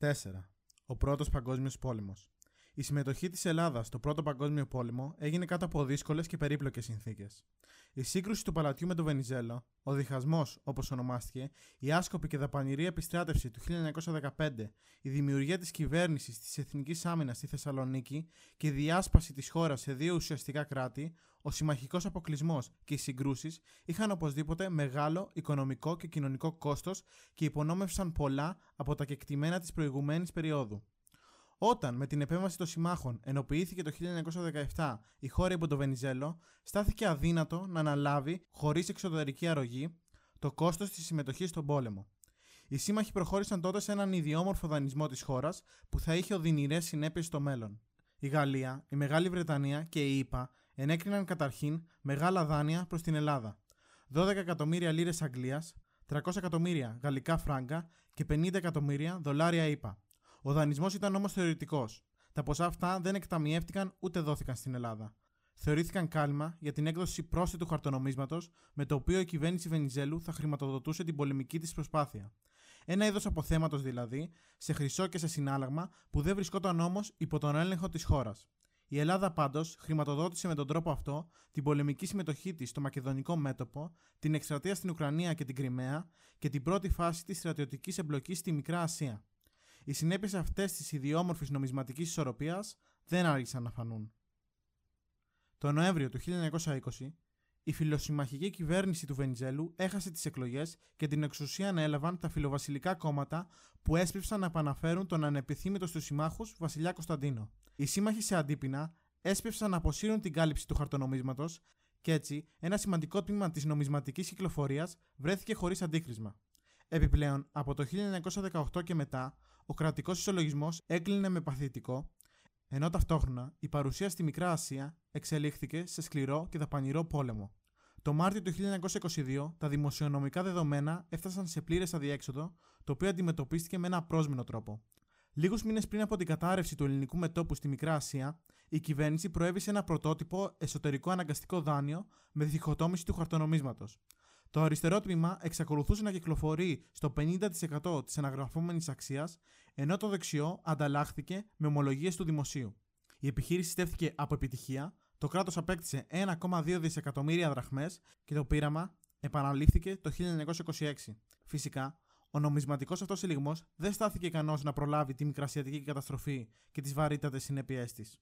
4. Ο Πρώτος Παγκόσμιος Πόλεμος. Η συμμετοχή της Ελλάδας στο Πρώτο Παγκόσμιο Πόλεμο έγινε κάτω από δύσκολες και περίπλοκες συνθήκες. Η σύγκρουση του παλατιού με τον Βενιζέλο, ο διχασμός όπως ονομάστηκε, η άσκοπη και δαπανηρή επιστράτευση του 1915, η δημιουργία της κυβέρνησης της Εθνικής Άμυνας στη Θεσσαλονίκη και η διάσπαση της χώρας σε δύο ουσιαστικά κράτη, ο συμμαχικός αποκλεισμός και οι συγκρούσεις είχαν οπωσδήποτε μεγάλο οικονομικό και κοινωνικό κόστος και υπονόμευσαν πολλά από τα κεκτημένα της προηγουμένης περίοδου. Όταν με την επέμβαση των συμμάχων ενοποιήθηκε το 1917 η χώρα υπό το Βενιζέλο, στάθηκε αδύνατο να αναλάβει, χωρίς εξωτερική αρρωγή, το κόστος της συμμετοχής στον πόλεμο. Οι σύμμαχοι προχώρησαν τότε σε έναν ιδιόμορφο δανεισμό της χώρας που θα είχε οδυνηρές συνέπειες στο μέλλον. Η Γαλλία, η Μεγάλη Βρετανία και η ΗΠΑ ενέκριναν καταρχήν μεγάλα δάνεια προς την Ελλάδα. 12 εκατομμύρια λίρες Αγγλίας, 300 εκατομμύρια γαλλικά φράγκα και 50 εκατομμύρια δολάρια ΗΠΑ. Ο δανεισμός ήταν όμως θεωρητικός. Τα ποσά αυτά δεν εκταμιεύτηκαν ούτε δόθηκαν στην Ελλάδα. Θεωρήθηκαν κάλυμα για την έκδοση πρόσθετου χαρτονομίσματος με το οποίο η κυβέρνηση Βενιζέλου θα χρηματοδοτούσε την πολεμική της προσπάθεια. Ένα είδος αποθέματος δηλαδή, σε χρυσό και σε συνάλλαγμα, που δεν βρισκόταν όμως υπό τον έλεγχο της χώρας. Η Ελλάδα πάντως χρηματοδότησε με τον τρόπο αυτό την πολεμική συμμετοχή της στο μακεδονικό μέτωπο, την εκστρατεία στην Ουκρανία και την Κρυμαία και την πρώτη φάση της στρατιωτικής εμπλοκής στη Μικρά Ασία. Οι συνέπειες αυτές της ιδιόμορφης νομισματικής ισορροπίας δεν άργησαν να φανούν. Το Νοέμβριο του 1920, η φιλοσυμμαχική κυβέρνηση του Βενιζέλου έχασε τις εκλογές και την εξουσία ανέλαβαν τα φιλοβασιλικά κόμματα που έσπευσαν να επαναφέρουν τον ανεπιθύμητο στους συμμάχους Βασιλιά Κωνσταντίνο. Οι σύμμαχοι σε αντίπεινα έσπευσαν να αποσύρουν την κάλυψη του χαρτονομίσματος και έτσι ένα σημαντικό τμήμα της νομισματικής κυκλοφορίας βρέθηκε χωρίς αντίκρισμα. Επιπλέον, από το 1918 και μετά, ο κρατικός ισολογισμός έκλεινε με παθητικό, ενώ ταυτόχρονα η παρουσία στη Μικρά Ασία εξελίχθηκε σε σκληρό και δαπανηρό πόλεμο. Το Μάρτιο του 1922 τα δημοσιονομικά δεδομένα έφτασαν σε πλήρες αδιέξοδο, το οποίο αντιμετωπίστηκε με ένα πρόσμηνο τρόπο. Λίγους μήνες πριν από την κατάρρευση του ελληνικού μετόπου στη Μικρά Ασία, η κυβέρνηση προέβησε ένα πρωτότυπο εσωτερικό αναγκαστικό δάνειο με διχοτόμηση του χαρτονομίσματος. Το αριστερό τμήμα εξακολουθούσε να κυκλοφορεί στο 50% της αναγραφόμενης αξίας, ενώ το δεξιό ανταλλάχθηκε με ομολογίες του δημοσίου. Η επιχείρηση στέφθηκε από επιτυχία, το κράτος απέκτησε 1,2 δισεκατομμύρια δραχμές και το πείραμα επαναλήφθηκε το 1926. Φυσικά, ο νομισματικός αυτός ελιγμός δεν στάθηκε ικανός να προλάβει τη μικρασιατική καταστροφή και τις βαρύτατες συνέπειές της.